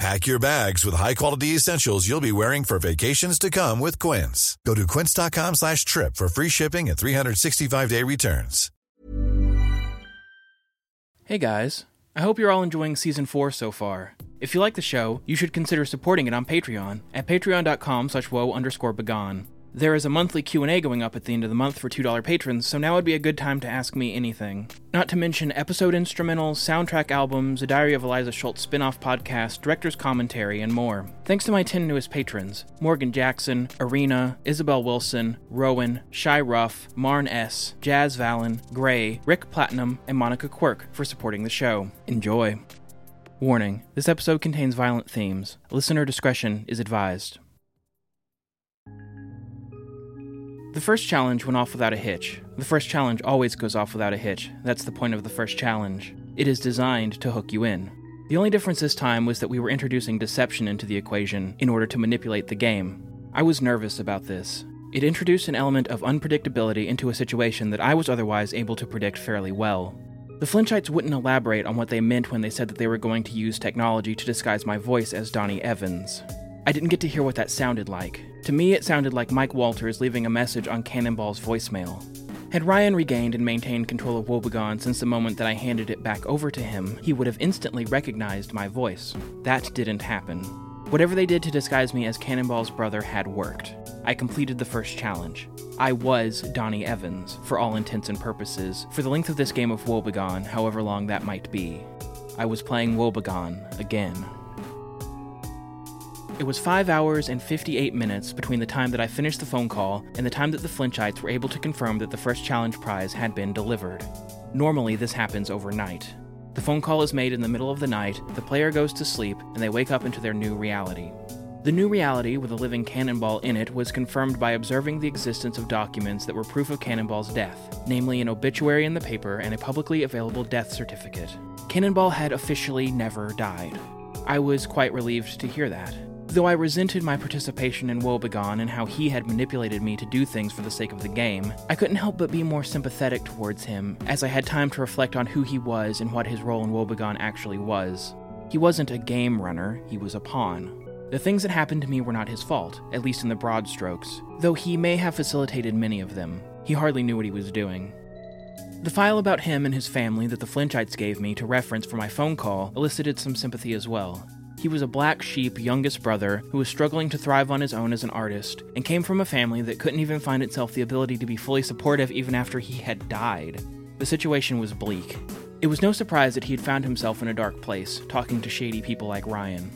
Pack your bags with high-quality essentials you'll be wearing for vacations to come with Quince. Go to quince.com slash trip for free shipping and 365-day returns. Hey guys, I hope you're all enjoying season 4 so far. If you like the show, you should consider supporting it on Patreon at patreon.com slash underscore begone. There is a monthly Q&A going up at the end of the month for $2 patrons, so now would be a good time to ask me anything. Not to mention episode instrumentals, soundtrack albums, a Diary of Aliza Schultz spin-off podcast, director's commentary, and more. Thanks to my 10 newest patrons, Morgan Jackson, Erinna, Isabel Wilson, Rowan, Shy Ruff, Marn S., Jaz Vallin, Gray, Rick Platinum, and Monica Quirk for supporting the show. Enjoy. Warning, this episode contains violent themes. Listener discretion is advised. The first challenge went off without a hitch. The first challenge always goes off without a hitch. That's the point of the first challenge. It is designed to hook you in. The only difference this time was that we were introducing deception into the equation in order to manipulate the game. I was nervous about this. It introduced an element of unpredictability into a situation that I was otherwise able to predict fairly well. The Flinchites wouldn't elaborate on what they meant when they said that they were going to use technology to disguise my voice as Donnie Evans. I didn't get to hear what that sounded like. To me, it sounded like Mike Walters leaving a message on Cannonball's voicemail. Had Ryan regained and maintained control of Woebegone since the moment that I handed it back over to him, he would have instantly recognized my voice. That didn't happen. Whatever they did to disguise me as Cannonball's brother had worked. I completed the first challenge. I was Donnie Evans, for all intents and purposes, for the length of this game of Woebegone, however long that might be. I was playing Woebegone again. It was 5 hours and 58 minutes between the time that I finished the phone call and the time that the Flinchites were able to confirm that the first challenge prize had been delivered. Normally, this happens overnight. The phone call is made in the middle of the night, the player goes to sleep, and they wake up into their new reality. The new reality, with a living cannonball in it, was confirmed by observing the existence of documents that were proof of Cannonball's death, namely an obituary in the paper and a publicly available death certificate. Cannonball had officially never died. I was quite relieved to hear that. Though I resented my participation in Woebegone and how he had manipulated me to do things for the sake of the game, I couldn't help but be more sympathetic towards him, as I had time to reflect on who he was and what his role in Woebegone actually was. He wasn't a game runner, he was a pawn. The things that happened to me were not his fault, at least in the broad strokes, though he may have facilitated many of them. He hardly knew what he was doing. The file about him and his family that the Flinchites gave me to reference for my phone call elicited some sympathy as well. He was a black sheep youngest brother who was struggling to thrive on his own as an artist, and came from a family that couldn't even find itself the ability to be fully supportive even after he had died. The situation was bleak. It was no surprise that he had found himself in a dark place, talking to shady people like Ryan.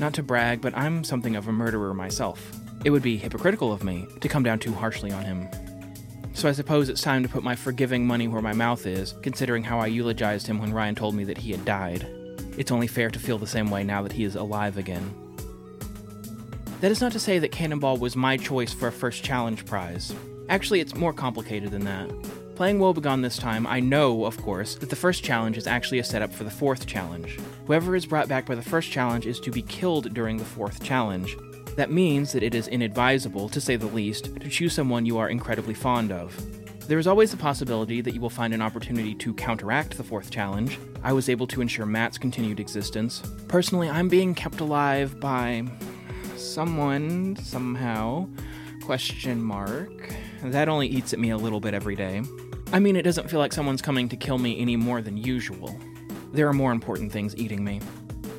Not to brag, but I'm something of a murderer myself. It would be hypocritical of me to come down too harshly on him. So I suppose it's time to put my forgiving money where my mouth is, considering how I eulogized him when Ryan told me that he had died. It's only fair to feel the same way now that he is alive again. That is not to say that Cannonball was my choice for a first challenge prize. Actually, it's more complicated than that. Playing Woebegone this time, I know, of course, that the first challenge is actually a setup for the fourth challenge. Whoever is brought back by the first challenge is to be killed during the fourth challenge. That means that it is inadvisable, to say the least, to choose someone you are incredibly fond of. There is always the possibility that you will find an opportunity to counteract the fourth challenge. I was able to ensure Matt's continued existence. Personally, I'm being kept alive by someone somehow. Question mark. That only eats at me a little bit every day. I mean, it doesn't feel like someone's coming to kill me any more than usual. There are more important things eating me.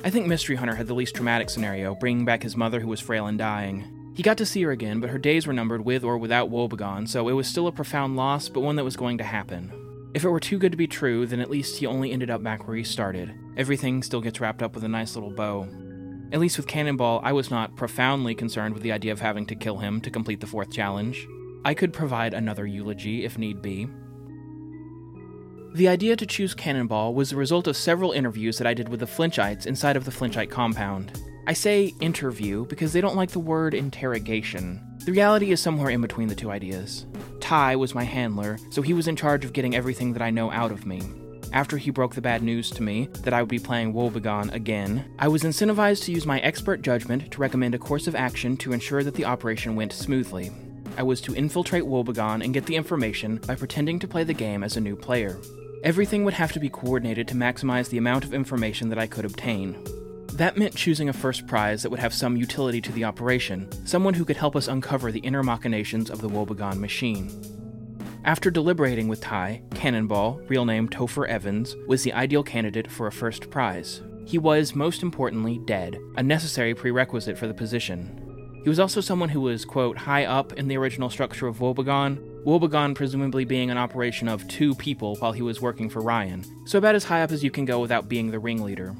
I think Mystery Hunter had the least traumatic scenario, bringing back his mother who was frail and dying. He got to see her again, but her days were numbered with or without Woebegone, so it was still a profound loss, but one that was going to happen. If it were too good to be true, then at least he only ended up back where he started. Everything still gets wrapped up with a nice little bow. At least with Cannonball, I was not profoundly concerned with the idea of having to kill him to complete the fourth challenge. I could provide another eulogy if need be, the idea to choose Cannonball was the result of several interviews that I did with the Flinchites inside of the Flinchite compound. I say interview because they don't like the word interrogation. The reality is somewhere in between the two ideas. Ty was my handler, so he was in charge of getting everything that I know out of me. After he broke the bad news to me that I would be playing Woebegone again, I was incentivized to use my expert judgment to recommend a course of action to ensure that the operation went smoothly. I was to infiltrate Woebegone and get the information by pretending to play the game as a new player. Everything would have to be coordinated to maximize the amount of information that I could obtain. That meant choosing a first prize that would have some utility to the operation, someone who could help us uncover the inner machinations of the Woebegone machine. After deliberating with Ty, Cannonball, real name Topher Evans, was the ideal candidate for a first prize. He was, most importantly, dead, a necessary prerequisite for the position. He was also someone who was, quote, high up in the original structure of Woebegone, Woebegone presumably being an operation of two people while he was working for Ryan, so about as high up as you can go without being the ringleader.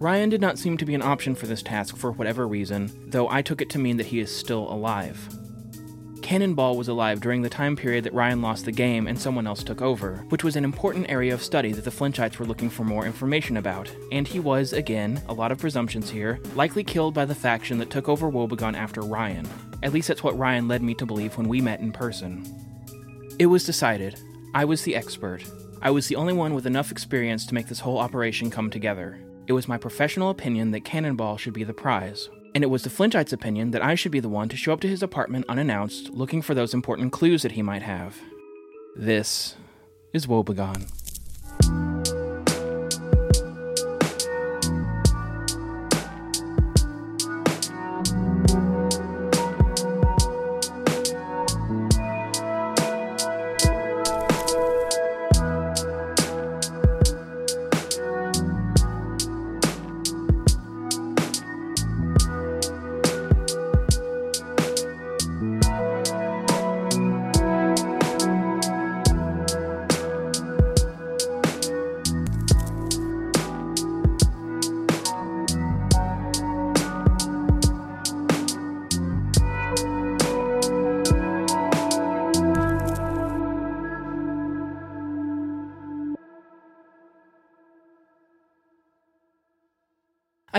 Ryan did not seem to be an option for this task for whatever reason, though I took it to mean that he is still alive. Cannonball was alive during the time period that Ryan lost the game and someone else took over, which was an important area of study that the Flinchites were looking for more information about. And he was, again, a lot of presumptions here, likely killed by the faction that took over Woebegone after Ryan. At least that's what Ryan led me to believe when we met in person. It was decided. I was the expert. I was the only one with enough experience to make this whole operation come together. It was my professional opinion that Cannonball should be the prize, and it was the Flinchite's opinion that I should be the one to show up to his apartment unannounced, looking for those important clues that he might have. This is Woebegone.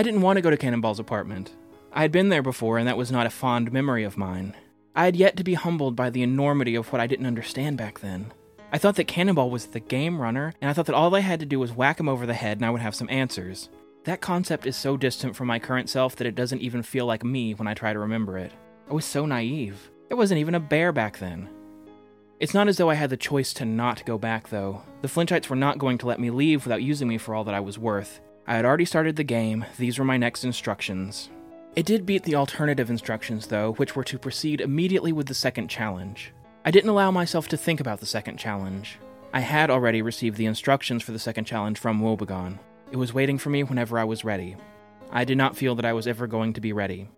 I didn't want to go to Cannonball's apartment. I had been there before, and that was not a fond memory of mine. I had yet to be humbled by the enormity of what I didn't understand back then. I thought that Cannonball was the game runner, and I thought that all I had to do was whack him over the head and I would have some answers. That concept is so distant from my current self that it doesn't even feel like me when I try to remember it. I was so naive. There wasn't even a bear back then. It's not as though I had the choice to not go back, though. The Flinchites were not going to let me leave without using me for all that I was worth. I had already started the game, these were my next instructions. It did beat the alternative instructions, though, which were to proceed immediately with the second challenge. I didn't allow myself to think about the second challenge. I had already received the instructions for the second challenge from Woebegone. It was waiting for me whenever I was ready. I did not feel that I was ever going to be ready.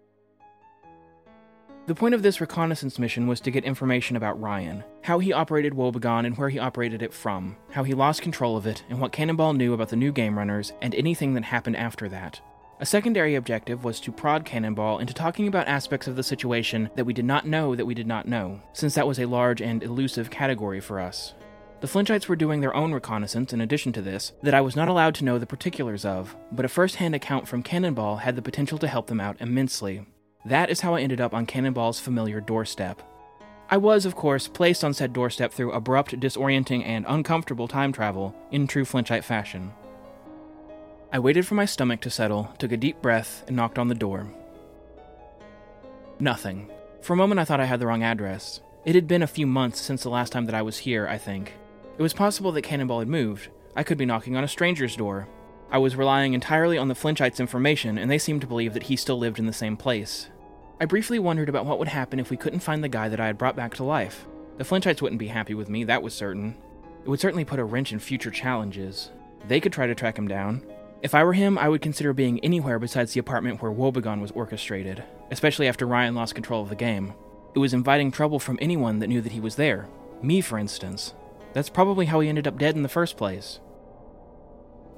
The point of this reconnaissance mission was to get information about Ryan, how he operated Woebegone and where he operated it from, how he lost control of it, and what Cannonball knew about the new game runners and anything that happened after that. A secondary objective was to prod Cannonball into talking about aspects of the situation that we did not know that we did not know, since that was a large and elusive category for us. The Flinchites were doing their own reconnaissance in addition to this, that I was not allowed to know the particulars of, but a first hand account from Cannonball had the potential to help them out immensely. That is how I ended up on Cannonball's familiar doorstep. I was, of course, placed on said doorstep through abrupt, disorienting, and uncomfortable time travel in true Flinchite fashion. I waited for my stomach to settle, took a deep breath, and knocked on the door. Nothing. For a moment, I thought I had the wrong address. It had been a few months since the last time that I was here, I think. It was possible that Cannonball had moved. I could be knocking on a stranger's door. I was relying entirely on the Flinchites' information, and they seemed to believe that he still lived in the same place. I briefly wondered about what would happen if we couldn't find the guy that I had brought back to life. The Flinchites wouldn't be happy with me, that was certain. It would certainly put a wrench in future challenges. They could try to track him down. If I were him, I would consider being anywhere besides the apartment where Woebegone was orchestrated, especially after Ryan lost control of the game. It was inviting trouble from anyone that knew that he was there. Me, for instance. That's probably how he ended up dead in the first place.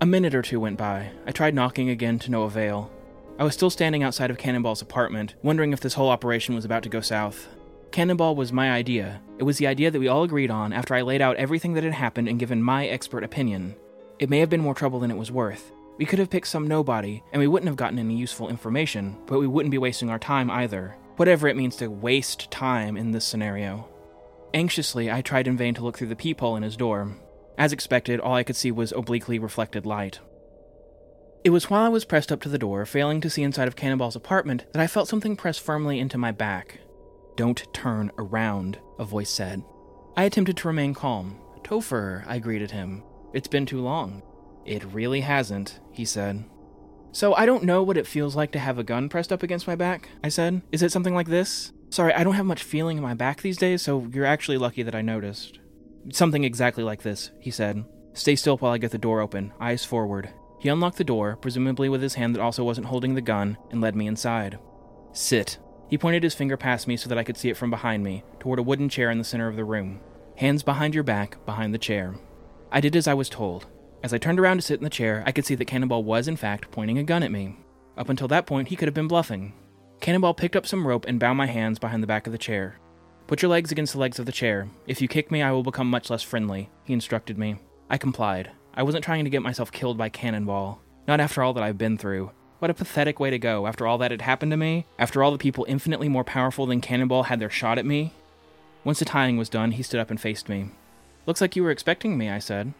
A minute or two went by. I tried knocking again to no avail. I was still standing outside of Cannonball's apartment, wondering if this whole operation was about to go south. Cannonball was my idea. It was the idea that we all agreed on after I laid out everything that had happened and given my expert opinion. It may have been more trouble than it was worth. We could have picked some nobody, and we wouldn't have gotten any useful information, but we wouldn't be wasting our time either. Whatever it means to waste time in this scenario. Anxiously, I tried in vain to look through the peephole in his door. As expected, all I could see was obliquely reflected light. It was while I was pressed up to the door, failing to see inside of Cannonball's apartment, that I felt something press firmly into my back. Don't turn around, a voice said. I attempted to remain calm. Topher, I greeted him. It's been too long. It really hasn't, he said. So I don't know what it feels like to have a gun pressed up against my back, I said. Is it something like this? Sorry, I don't have much feeling in my back these days, so you're actually lucky that I noticed. Something exactly like this, he said. Stay still while I get the door open, eyes forward. He unlocked the door, presumably with his hand that also wasn't holding the gun, and led me inside. Sit. He pointed his finger past me so that I could see it from behind me, toward a wooden chair in the center of the room. Hands behind your back, behind the chair. I did as I was told. As I turned around to sit in the chair, I could see that Cannonball was, in fact, pointing a gun at me. Up until that point, he could have been bluffing. Cannonball picked up some rope and bound my hands behind the back of the chair. Put your legs against the legs of the chair. If you kick me, I will become much less friendly, he instructed me. I complied. I wasn't trying to get myself killed by Cannonball. Not after all that I've been through. What a pathetic way to go after all that had happened to me, after all the people infinitely more powerful than Cannonball had their shot at me. Once the tying was done, he stood up and faced me. Looks like you were expecting me, I said.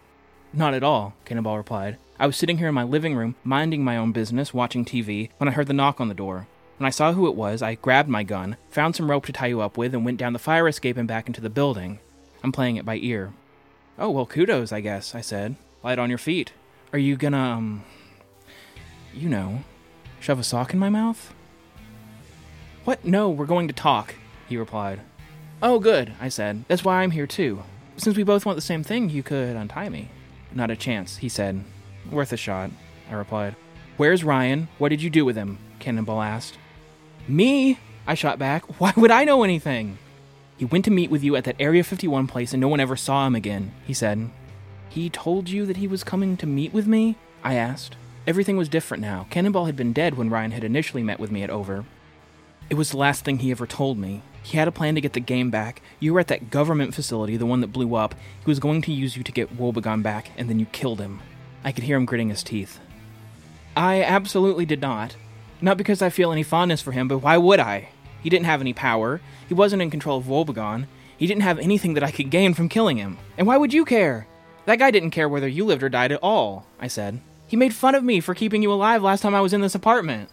Not at all, Cannonball replied. I was sitting here in my living room, minding my own business, watching TV, when I heard the knock on the door. When I saw who it was, I grabbed my gun, found some rope to tie you up with, and went down the fire escape and back into the building. I'm playing it by ear. Oh, well, kudos, I guess, I said. Light on your feet. Are you gonna, um. You know, shove a sock in my mouth? What? No, we're going to talk, he replied. Oh, good, I said. That's why I'm here, too. Since we both want the same thing, you could untie me. Not a chance, he said. Worth a shot, I replied. Where's Ryan? What did you do with him? Cannonball asked. Me? I shot back. Why would I know anything? He went to meet with you at that Area 51 place and no one ever saw him again, he said. He told you that he was coming to meet with me? I asked. Everything was different now. Cannonball had been dead when Ryan had initially met with me at Over. It was the last thing he ever told me. He had a plan to get the game back. You were at that government facility, the one that blew up. He was going to use you to get Woebegone back, and then you killed him. I could hear him gritting his teeth. I absolutely did not. Not because I feel any fondness for him, but why would I? He didn't have any power. He wasn't in control of Woebegone. He didn't have anything that I could gain from killing him. And why would you care? That guy didn't care whether you lived or died at all, I said. He made fun of me for keeping you alive last time I was in this apartment.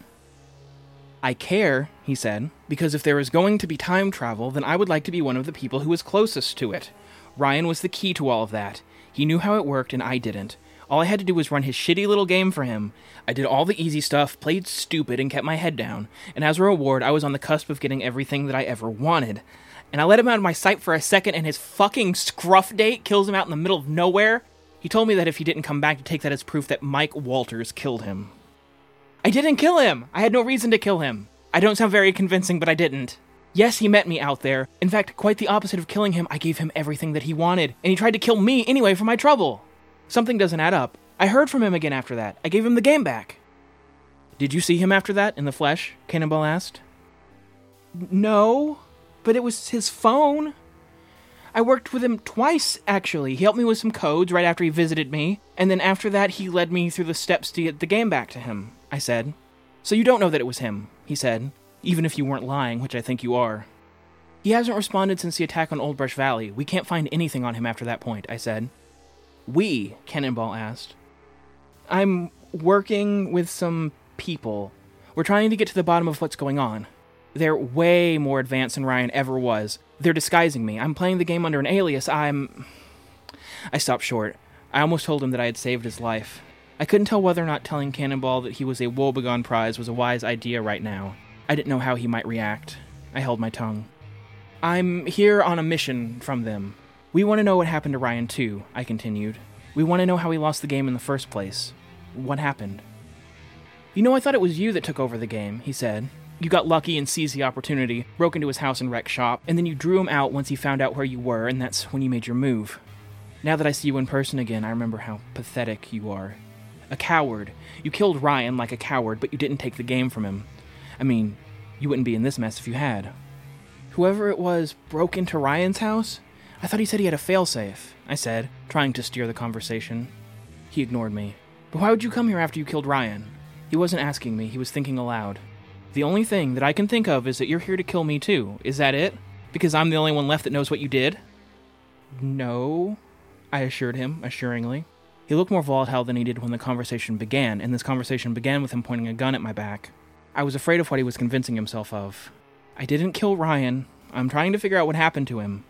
I care, he said, because if there is going to be time travel, then I would like to be one of the people who was closest to it. Ryan was the key to all of that. He knew how it worked, and I didn't. All I had to do was run his shitty little game for him. I did all the easy stuff, played stupid, and kept my head down. And as a reward, I was on the cusp of getting everything that I ever wanted. And I let him out of my sight for a second, and his fucking scruff date kills him out in the middle of nowhere. He told me that if he didn't come back to take that as proof that Mike Walters killed him. I didn't kill him! I had no reason to kill him. I don't sound very convincing, but I didn't. Yes, he met me out there. In fact, quite the opposite of killing him, I gave him everything that he wanted, and he tried to kill me anyway for my trouble. Something doesn't add up. I heard from him again after that. I gave him the game back. Did you see him after that in the flesh? Cannonball asked. No, but it was his phone. I worked with him twice, actually. He helped me with some codes right after he visited me, and then after that, he led me through the steps to get the game back to him, I said. So you don't know that it was him, he said, even if you weren't lying, which I think you are. He hasn't responded since the attack on Old Brush Valley. We can't find anything on him after that point, I said. We? Cannonball asked. I'm working with some people. We're trying to get to the bottom of what's going on. They're way more advanced than Ryan ever was. They're disguising me. I'm playing the game under an alias. I'm. I stopped short. I almost told him that I had saved his life. I couldn't tell whether or not telling Cannonball that he was a Woebegone prize was a wise idea right now. I didn't know how he might react. I held my tongue. I'm here on a mission from them. We want to know what happened to Ryan, too, I continued. We want to know how he lost the game in the first place. What happened? You know, I thought it was you that took over the game, he said. You got lucky and seized the opportunity, broke into his house and wreck shop, and then you drew him out once he found out where you were, and that's when you made your move. Now that I see you in person again, I remember how pathetic you are. A coward. You killed Ryan like a coward, but you didn't take the game from him. I mean, you wouldn't be in this mess if you had. Whoever it was broke into Ryan's house? I thought he said he had a failsafe, I said, trying to steer the conversation. He ignored me. But why would you come here after you killed Ryan? He wasn't asking me, he was thinking aloud. The only thing that I can think of is that you're here to kill me too. Is that it? Because I'm the only one left that knows what you did? No, I assured him, assuringly. He looked more volatile than he did when the conversation began, and this conversation began with him pointing a gun at my back. I was afraid of what he was convincing himself of. I didn't kill Ryan. I'm trying to figure out what happened to him.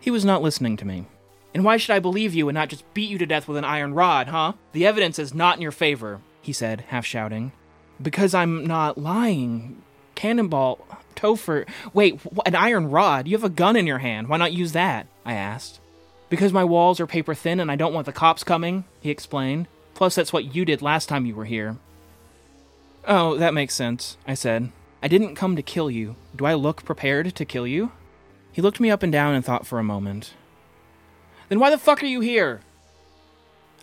He was not listening to me. And why should I believe you and not just beat you to death with an iron rod, huh? The evidence is not in your favor, he said, half shouting. Because I'm not lying. Cannonball, Topher. Wait, an iron rod? You have a gun in your hand. Why not use that? I asked. Because my walls are paper thin and I don't want the cops coming, he explained. Plus, that's what you did last time you were here. Oh, that makes sense, I said. I didn't come to kill you. Do I look prepared to kill you? He looked me up and down and thought for a moment. Then why the fuck are you here?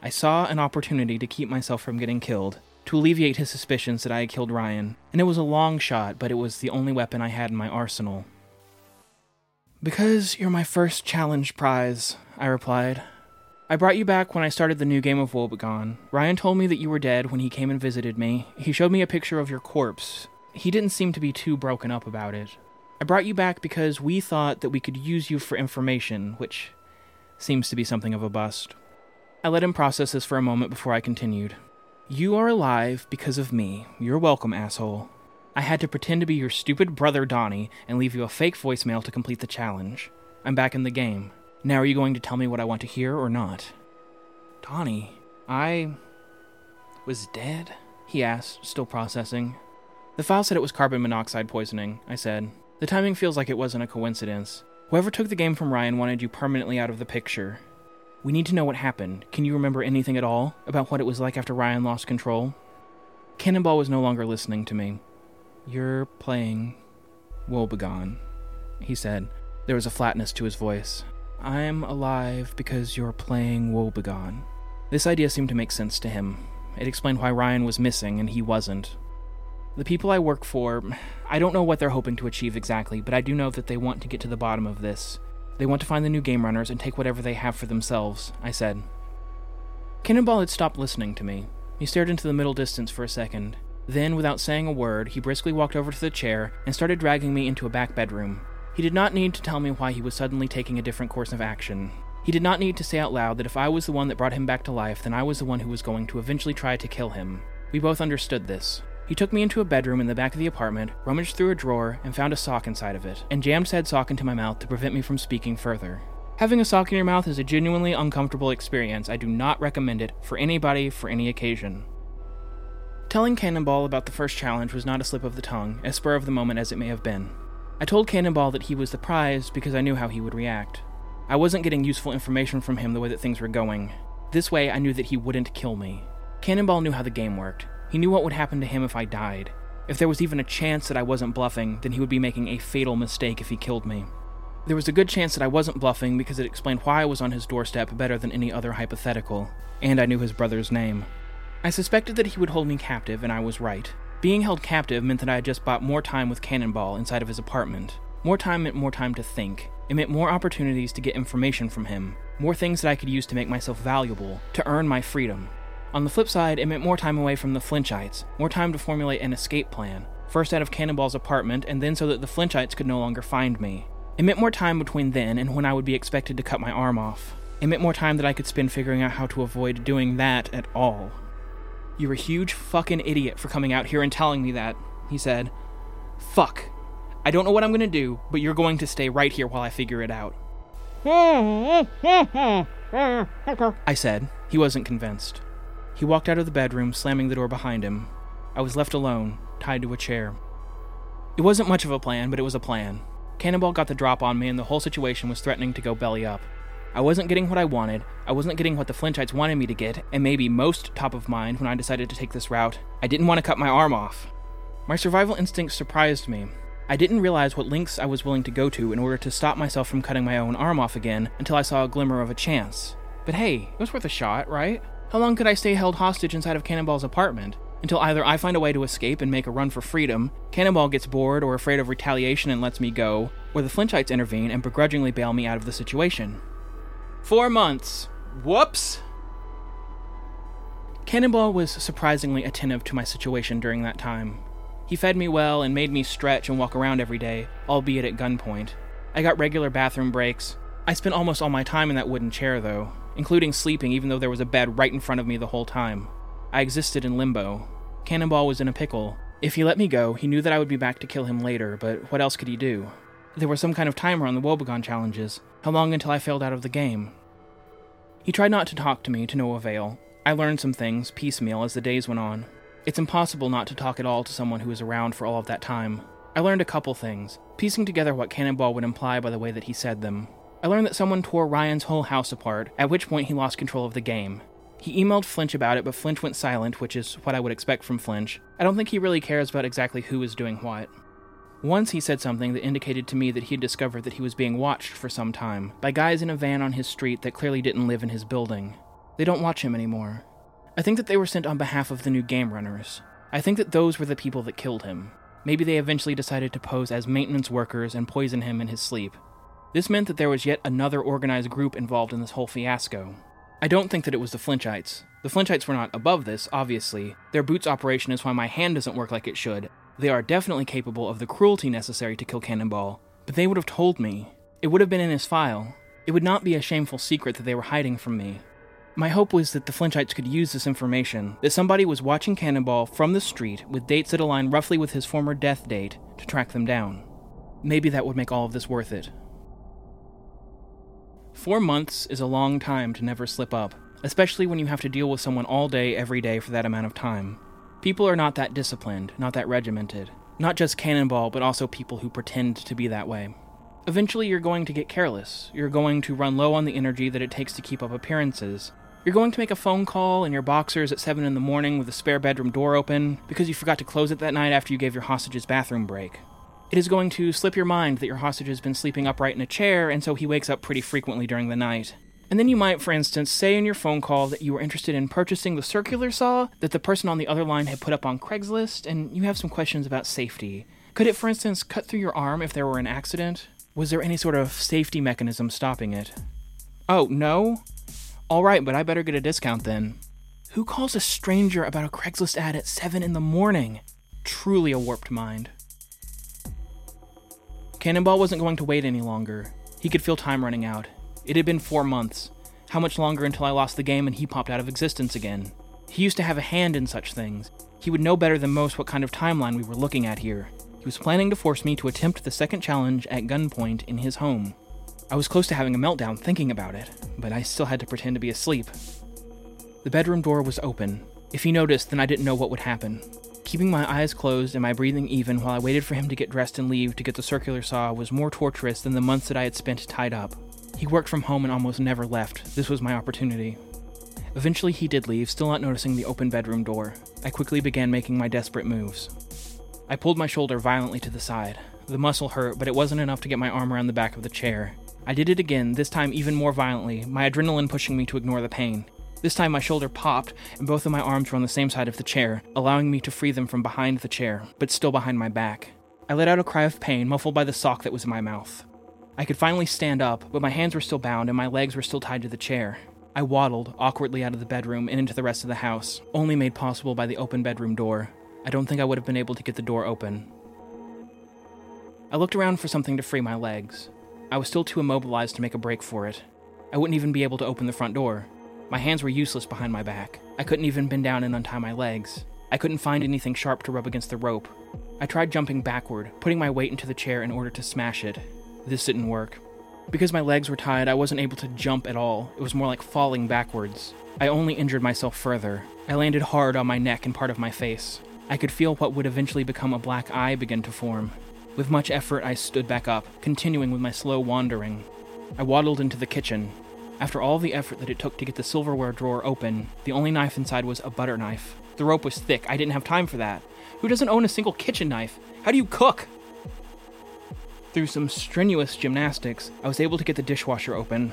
I saw an opportunity to keep myself from getting killed, to alleviate his suspicions that I had killed Ryan, and it was a long shot, but it was the only weapon I had in my arsenal. Because you're my first challenge prize, I replied. I brought you back when I started the new game of Woebegone. Ryan told me that you were dead when he came and visited me. He showed me a picture of your corpse. He didn't seem to be too broken up about it. I brought you back because we thought that we could use you for information, which seems to be something of a bust. I let him process this for a moment before I continued. You are alive because of me. You're welcome, asshole. I had to pretend to be your stupid brother Donnie and leave you a fake voicemail to complete the challenge. I'm back in the game. Now are you going to tell me what I want to hear or not? Donnie, I. was dead? He asked, still processing. The file said it was carbon monoxide poisoning, I said. The timing feels like it wasn't a coincidence. Whoever took the game from Ryan wanted you permanently out of the picture. We need to know what happened. Can you remember anything at all about what it was like after Ryan lost control? Cannonball was no longer listening to me. You're playing Woebegone, he said. There was a flatness to his voice. I'm alive because you're playing Woebegone. This idea seemed to make sense to him. It explained why Ryan was missing and he wasn't. The people I work for, I don't know what they're hoping to achieve exactly, but I do know that they want to get to the bottom of this. They want to find the new game runners and take whatever they have for themselves, I said. Cannonball had stopped listening to me. He stared into the middle distance for a second. Then, without saying a word, he briskly walked over to the chair and started dragging me into a back bedroom. He did not need to tell me why he was suddenly taking a different course of action. He did not need to say out loud that if I was the one that brought him back to life, then I was the one who was going to eventually try to kill him. We both understood this. He took me into a bedroom in the back of the apartment, rummaged through a drawer, and found a sock inside of it, and jammed said sock into my mouth to prevent me from speaking further. Having a sock in your mouth is a genuinely uncomfortable experience. I do not recommend it for anybody for any occasion. Telling Cannonball about the first challenge was not a slip of the tongue, as spur of the moment as it may have been. I told Cannonball that he was the prize because I knew how he would react. I wasn't getting useful information from him the way that things were going. This way, I knew that he wouldn't kill me. Cannonball knew how the game worked. He knew what would happen to him if I died. If there was even a chance that I wasn't bluffing, then he would be making a fatal mistake if he killed me. There was a good chance that I wasn't bluffing because it explained why I was on his doorstep better than any other hypothetical, and I knew his brother's name. I suspected that he would hold me captive, and I was right. Being held captive meant that I had just bought more time with Cannonball inside of his apartment. More time meant more time to think. It meant more opportunities to get information from him, more things that I could use to make myself valuable, to earn my freedom. On the flip side, it meant more time away from the Flinchites, more time to formulate an escape plan, first out of Cannonball's apartment, and then so that the Flinchites could no longer find me. It meant more time between then and when I would be expected to cut my arm off. It meant more time that I could spend figuring out how to avoid doing that at all. You're a huge fucking idiot for coming out here and telling me that, he said. Fuck. I don't know what I'm gonna do, but you're going to stay right here while I figure it out. I said. He wasn't convinced. He walked out of the bedroom, slamming the door behind him. I was left alone, tied to a chair. It wasn't much of a plan, but it was a plan. Cannonball got the drop on me, and the whole situation was threatening to go belly up. I wasn't getting what I wanted, I wasn't getting what the Flinchites wanted me to get, and maybe most top of mind when I decided to take this route, I didn't want to cut my arm off. My survival instincts surprised me. I didn't realize what lengths I was willing to go to in order to stop myself from cutting my own arm off again until I saw a glimmer of a chance. But hey, it was worth a shot, right? How long could I stay held hostage inside of Cannonball's apartment? Until either I find a way to escape and make a run for freedom, Cannonball gets bored or afraid of retaliation and lets me go, or the Flinchites intervene and begrudgingly bail me out of the situation. Four months. Whoops! Cannonball was surprisingly attentive to my situation during that time. He fed me well and made me stretch and walk around every day, albeit at gunpoint. I got regular bathroom breaks. I spent almost all my time in that wooden chair, though, including sleeping even though there was a bed right in front of me the whole time. I existed in limbo. Cannonball was in a pickle. If he let me go, he knew that I would be back to kill him later, but what else could he do? There was some kind of timer on the Woebegone challenges. How long until I failed out of the game? He tried not to talk to me to no avail. I learned some things, piecemeal, as the days went on. It's impossible not to talk at all to someone who is around for all of that time. I learned a couple things, piecing together what Cannonball would imply by the way that he said them. I learned that someone tore Ryan's whole house apart, at which point he lost control of the game. He emailed Flinch about it, but Flinch went silent, which is what I would expect from Flinch. I don't think he really cares about exactly who is doing what. Once he said something that indicated to me that he had discovered that he was being watched for some time by guys in a van on his street that clearly didn't live in his building. They don't watch him anymore. I think that they were sent on behalf of the new game runners. I think that those were the people that killed him. Maybe they eventually decided to pose as maintenance workers and poison him in his sleep. This meant that there was yet another organized group involved in this whole fiasco. I don't think that it was the Flinchites. The Flinchites were not above this, obviously. Their boots operation is why my hand doesn't work like it should, they are definitely capable of the cruelty necessary to kill Cannonball, but they would have told me. It would have been in his file. It would not be a shameful secret that they were hiding from me. My hope was that the Flinchites could use this information, that somebody was watching Cannonball from the street with dates that align roughly with his former death date to track them down. Maybe that would make all of this worth it. Four months is a long time to never slip up, especially when you have to deal with someone all day, every day for that amount of time. People are not that disciplined, not that regimented. Not just Cannonball, but also people who pretend to be that way. Eventually, you're going to get careless. You're going to run low on the energy that it takes to keep up appearances. You're going to make a phone call in your boxers at 7 in the morning with the spare bedroom door open because you forgot to close it that night after you gave your hostage's bathroom break. It is going to slip your mind that your hostage has been sleeping upright in a chair, and so he wakes up pretty frequently during the night. And then you might, for instance, say in your phone call that you were interested in purchasing the circular saw that the person on the other line had put up on Craigslist, and you have some questions about safety. Could it, for instance, cut through your arm if there were an accident? Was there any sort of safety mechanism stopping it? Oh, no? Alright, but I better get a discount then. Who calls a stranger about a Craigslist ad at 7 in the morning? Truly a warped mind. Cannonball wasn't going to wait any longer. He could feel time running out. It had been four months. How much longer until I lost the game and he popped out of existence again? He used to have a hand in such things. He would know better than most what kind of timeline we were looking at here. He was planning to force me to attempt the second challenge at gunpoint in his home. I was close to having a meltdown thinking about it, but I still had to pretend to be asleep. The bedroom door was open. If he noticed, then I didn't know what would happen. Keeping my eyes closed and my breathing even while I waited for him to get dressed and leave to get the circular saw was more torturous than the months that I had spent tied up. He worked from home and almost never left. This was my opportunity. Eventually, he did leave, still not noticing the open bedroom door. I quickly began making my desperate moves. I pulled my shoulder violently to the side. The muscle hurt, but it wasn't enough to get my arm around the back of the chair. I did it again, this time even more violently, my adrenaline pushing me to ignore the pain. This time my shoulder popped, and both of my arms were on the same side of the chair, allowing me to free them from behind the chair, but still behind my back. I let out a cry of pain, muffled by the sock that was in my mouth. I could finally stand up, but my hands were still bound and my legs were still tied to the chair. I waddled awkwardly out of the bedroom and into the rest of the house, only made possible by the open bedroom door. I don't think I would have been able to get the door open. I looked around for something to free my legs. I was still too immobilized to make a break for it. I wouldn't even be able to open the front door. My hands were useless behind my back. I couldn't even bend down and untie my legs. I couldn't find anything sharp to rub against the rope. I tried jumping backward, putting my weight into the chair in order to smash it. This didn't work. Because my legs were tied, I wasn't able to jump at all. It was more like falling backwards. I only injured myself further. I landed hard on my neck and part of my face. I could feel what would eventually become a black eye begin to form. With much effort, I stood back up, continuing with my slow wandering. I waddled into the kitchen. After all the effort that it took to get the silverware drawer open, the only knife inside was a butter knife. The rope was thick, I didn't have time for that. Who doesn't own a single kitchen knife? How do you cook? Through some strenuous gymnastics, I was able to get the dishwasher open.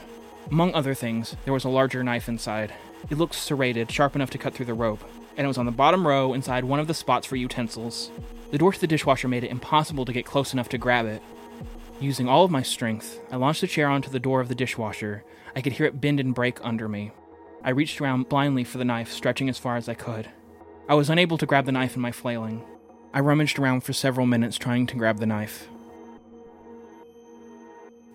Among other things, there was a larger knife inside. It looked serrated, sharp enough to cut through the rope, and it was on the bottom row inside one of the spots for utensils. The door to the dishwasher made it impossible to get close enough to grab it. Using all of my strength, I launched the chair onto the door of the dishwasher. I could hear it bend and break under me. I reached around blindly for the knife, stretching as far as I could. I was unable to grab the knife in my flailing. I rummaged around for several minutes trying to grab the knife.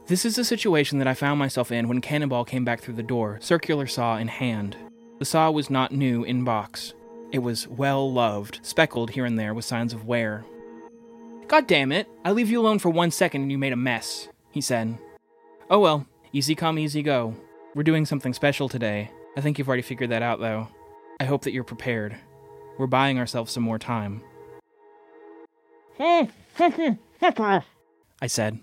This is the situation that I found myself in when Cannonball came back through the door, circular saw in hand. The saw was not new in box. It was well loved, speckled here and there with signs of wear. God damn it! I leave you alone for one second and you made a mess, he said. Oh well, easy come, easy go. We're doing something special today. I think you've already figured that out, though. I hope that you're prepared. We're buying ourselves some more time. I said.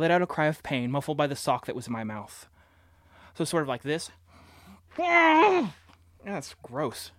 Let out a cry of pain, muffled by the sock that was in my mouth. So, sort of like this. That's gross.